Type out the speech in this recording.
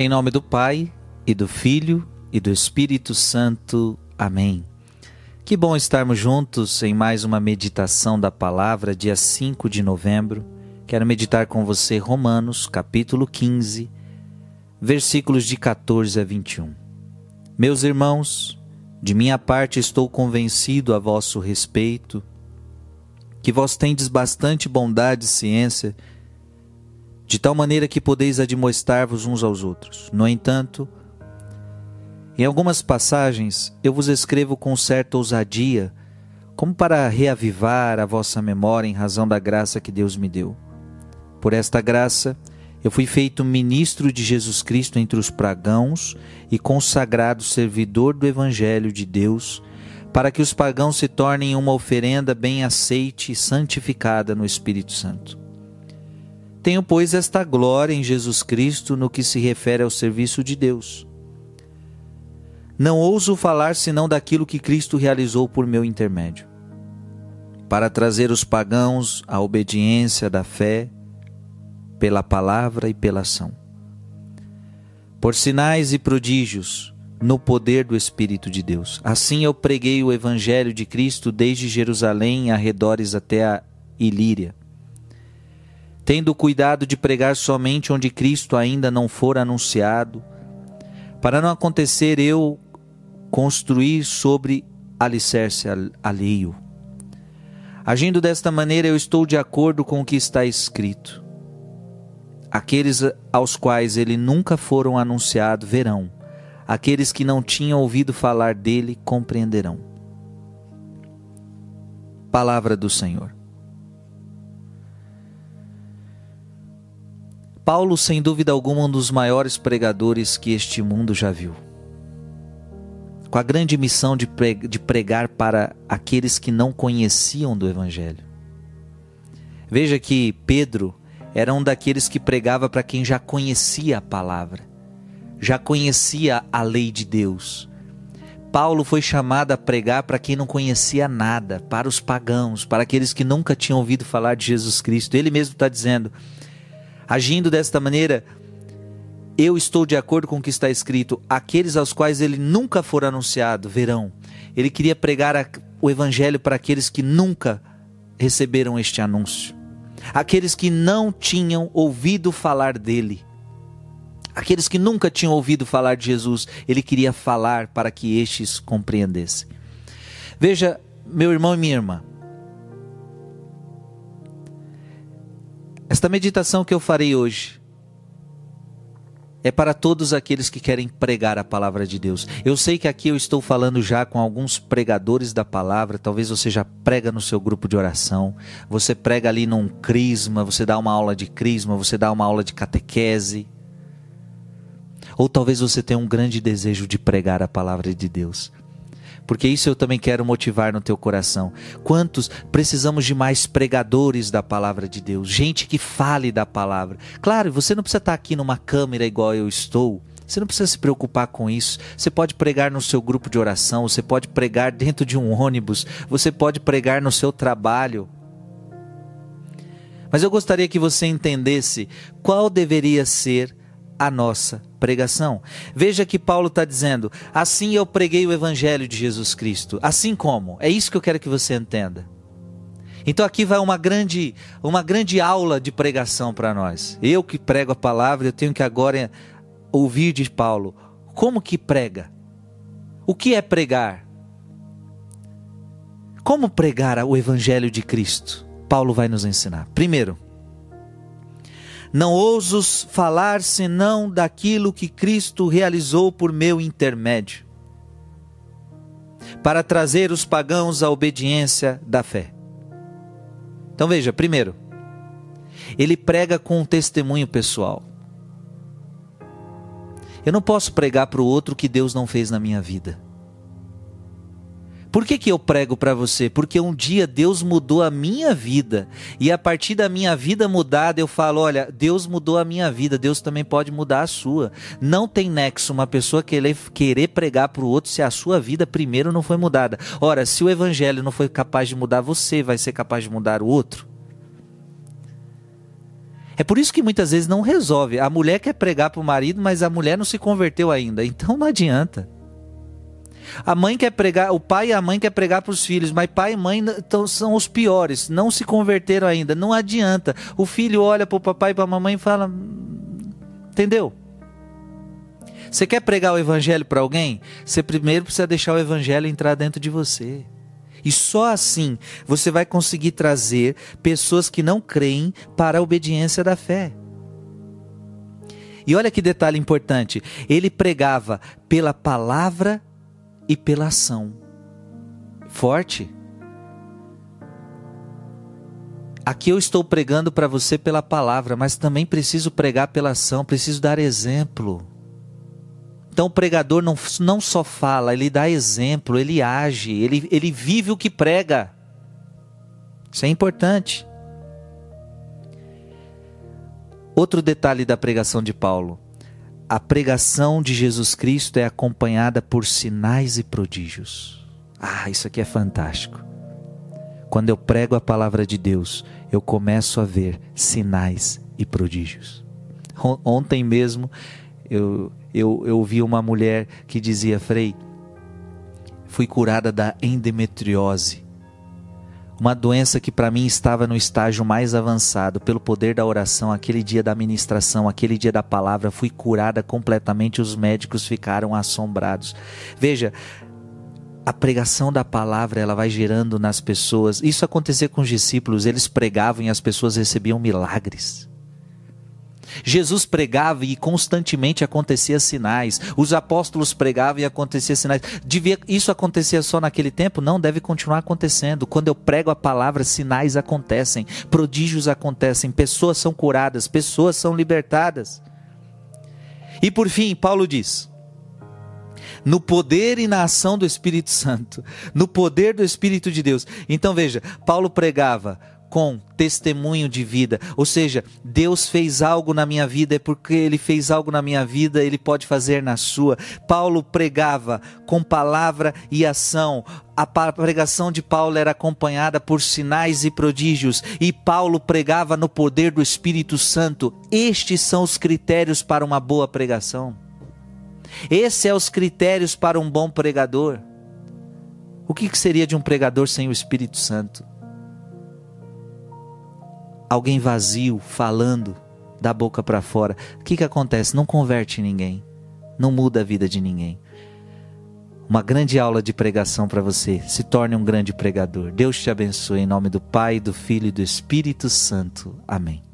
Em nome do Pai, e do Filho, e do Espírito Santo. Amém. Que bom estarmos juntos em mais uma meditação da palavra, dia 5 de novembro. Quero meditar com você Romanos, capítulo 15, versículos de 14 a 21. Meus irmãos, de minha parte estou convencido a vosso respeito, que vós tendes bastante bondade e ciência, de tal maneira que podeis admoestar-vos uns aos outros. No entanto, em algumas passagens eu vos escrevo com certa ousadia, como para reavivar a vossa memória em razão da graça que Deus me deu. Por esta graça, eu fui feito ministro de Jesus Cristo entre os pagãos e consagrado servidor do Evangelho de Deus, para que os pagãos se tornem uma oferenda bem aceite e santificada no Espírito Santo. Tenho, pois, esta glória em Jesus Cristo no que se refere ao serviço de Deus. Não ouso falar senão daquilo que Cristo realizou por meu intermédio, para trazer os pagãos à obediência da fé, pela palavra e pela ação. Por sinais e prodígios, no poder do Espírito de Deus. Assim eu preguei o Evangelho de Cristo desde Jerusalém arredores até a Ilíria tendo cuidado de pregar somente onde Cristo ainda não for anunciado, para não acontecer eu construir sobre alicerce alheio. Agindo desta maneira, eu estou de acordo com o que está escrito. Aqueles aos quais ele nunca foram anunciado verão, aqueles que não tinham ouvido falar dele compreenderão. Palavra do Senhor. Paulo, sem dúvida alguma, um dos maiores pregadores que este mundo já viu. Com a grande missão de pregar para aqueles que não conheciam do Evangelho. Veja que Pedro era um daqueles que pregava para quem já conhecia a palavra, já conhecia a lei de Deus. Paulo foi chamado a pregar para quem não conhecia nada, para os pagãos, para aqueles que nunca tinham ouvido falar de Jesus Cristo. Ele mesmo está dizendo: Agindo desta maneira, eu estou de acordo com o que está escrito: aqueles aos quais ele nunca for anunciado verão. Ele queria pregar o evangelho para aqueles que nunca receberam este anúncio, aqueles que não tinham ouvido falar dele, aqueles que nunca tinham ouvido falar de Jesus. Ele queria falar para que estes compreendessem. Veja, meu irmão e minha irmã, Esta meditação que eu farei hoje é para todos aqueles que querem pregar a palavra de Deus. Eu sei que aqui eu estou falando já com alguns pregadores da palavra, talvez você já prega no seu grupo de oração, você prega ali num crisma, você dá uma aula de crisma, você dá uma aula de catequese. Ou talvez você tenha um grande desejo de pregar a palavra de Deus porque isso eu também quero motivar no teu coração. Quantos precisamos de mais pregadores da palavra de Deus, gente que fale da palavra. Claro, você não precisa estar aqui numa câmera igual eu estou. Você não precisa se preocupar com isso. Você pode pregar no seu grupo de oração, você pode pregar dentro de um ônibus, você pode pregar no seu trabalho. Mas eu gostaria que você entendesse qual deveria ser a nossa pregação. Veja que Paulo está dizendo: assim eu preguei o evangelho de Jesus Cristo. Assim como? É isso que eu quero que você entenda. Então aqui vai uma grande, uma grande aula de pregação para nós. Eu que prego a palavra, eu tenho que agora ouvir de Paulo. Como que prega? O que é pregar? Como pregar o evangelho de Cristo? Paulo vai nos ensinar. Primeiro, não ouso falar senão daquilo que Cristo realizou por meu intermédio, para trazer os pagãos à obediência da fé. Então veja, primeiro, ele prega com um testemunho pessoal. Eu não posso pregar para o outro o que Deus não fez na minha vida. Por que, que eu prego para você? Porque um dia Deus mudou a minha vida. E a partir da minha vida mudada, eu falo: olha, Deus mudou a minha vida, Deus também pode mudar a sua. Não tem nexo uma pessoa querer, querer pregar para o outro se a sua vida primeiro não foi mudada. Ora, se o evangelho não foi capaz de mudar você, vai ser capaz de mudar o outro? É por isso que muitas vezes não resolve. A mulher quer pregar para o marido, mas a mulher não se converteu ainda. Então não adianta. A mãe quer pregar, o pai e a mãe quer pregar para os filhos, mas pai e mãe são os piores, não se converteram ainda. Não adianta. O filho olha para o papai e para a mamãe e fala: Entendeu? Você quer pregar o evangelho para alguém? Você primeiro precisa deixar o evangelho entrar dentro de você. E só assim você vai conseguir trazer pessoas que não creem para a obediência da fé. E olha que detalhe importante: ele pregava pela palavra e pela ação. Forte. Aqui eu estou pregando para você pela palavra, mas também preciso pregar pela ação, preciso dar exemplo. Então o pregador não, não só fala, ele dá exemplo, ele age, ele, ele vive o que prega. Isso é importante. Outro detalhe da pregação de Paulo: a pregação de Jesus Cristo é acompanhada por sinais e prodígios. Ah, isso aqui é fantástico. Quando eu prego a palavra de Deus, eu começo a ver sinais e prodígios. Ontem mesmo eu, eu, eu vi uma mulher que dizia: Frei, fui curada da endometriose, uma doença que para mim estava no estágio mais avançado. Pelo poder da oração, aquele dia da ministração, aquele dia da palavra, fui curada completamente. Os médicos ficaram assombrados. Veja, a pregação da palavra ela vai gerando nas pessoas. Isso acontecia com os discípulos, eles pregavam e as pessoas recebiam milagres. Jesus pregava e constantemente acontecia sinais. Os apóstolos pregavam e acontecia sinais. Devia isso acontecia só naquele tempo? Não, deve continuar acontecendo. Quando eu prego a palavra, sinais acontecem, prodígios acontecem, pessoas são curadas, pessoas são libertadas. E por fim, Paulo diz: no poder e na ação do Espírito Santo, no poder do Espírito de Deus. Então veja, Paulo pregava com testemunho de vida. Ou seja, Deus fez algo na minha vida, é porque Ele fez algo na minha vida, Ele pode fazer na sua. Paulo pregava com palavra e ação. A pregação de Paulo era acompanhada por sinais e prodígios, e Paulo pregava no poder do Espírito Santo. Estes são os critérios para uma boa pregação. Esses são os critérios para um bom pregador. O que seria de um pregador sem o Espírito Santo? Alguém vazio falando da boca para fora, o que, que acontece? Não converte ninguém, não muda a vida de ninguém. Uma grande aula de pregação para você. Se torne um grande pregador. Deus te abençoe em nome do Pai, do Filho e do Espírito Santo. Amém.